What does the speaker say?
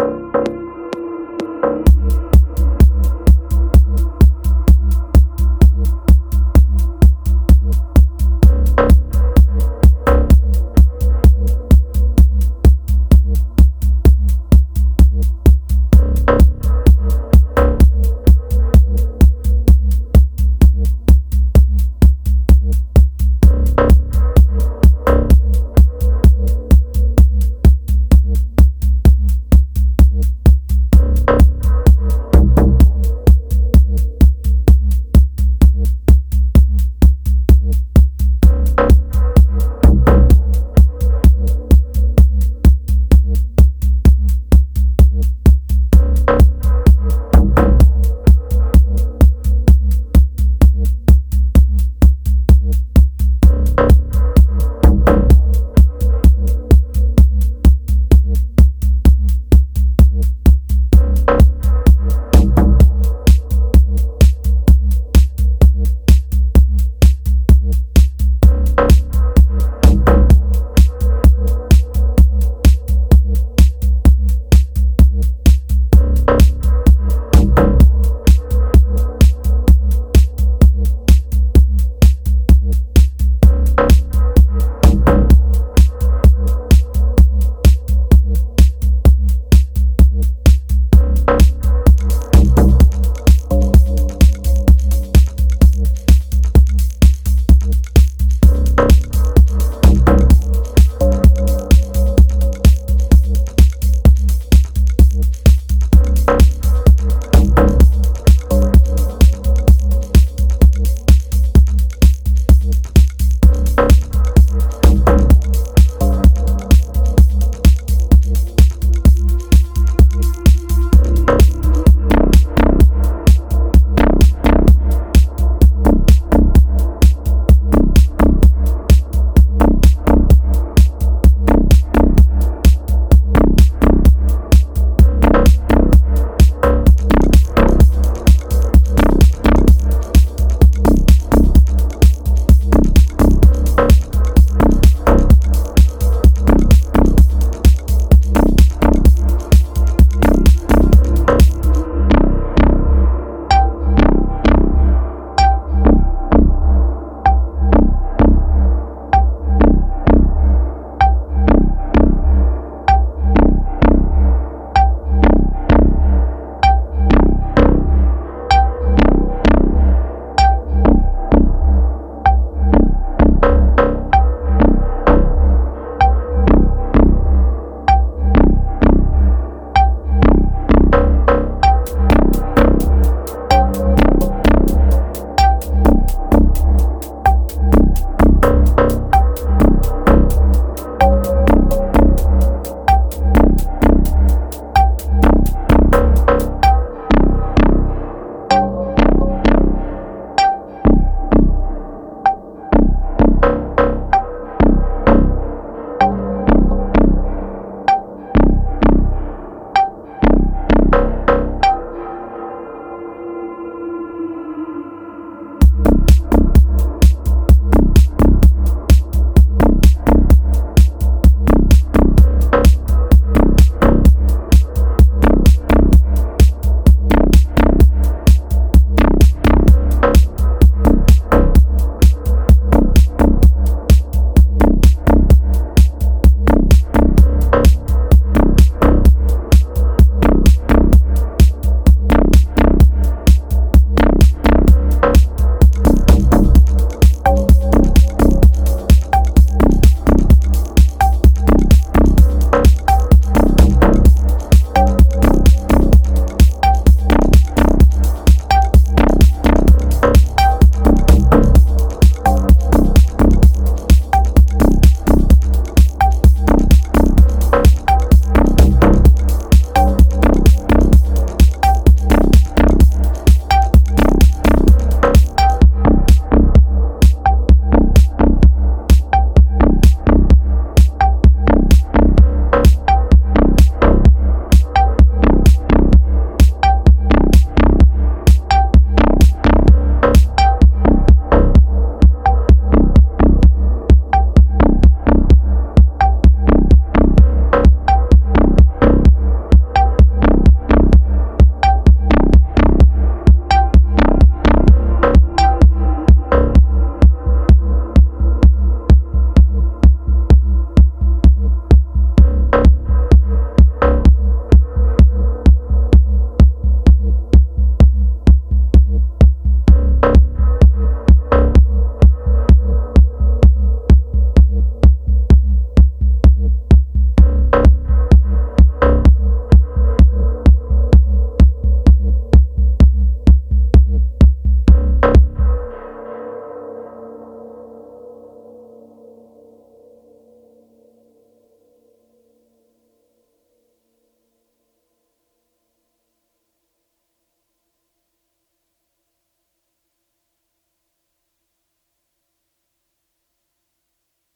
you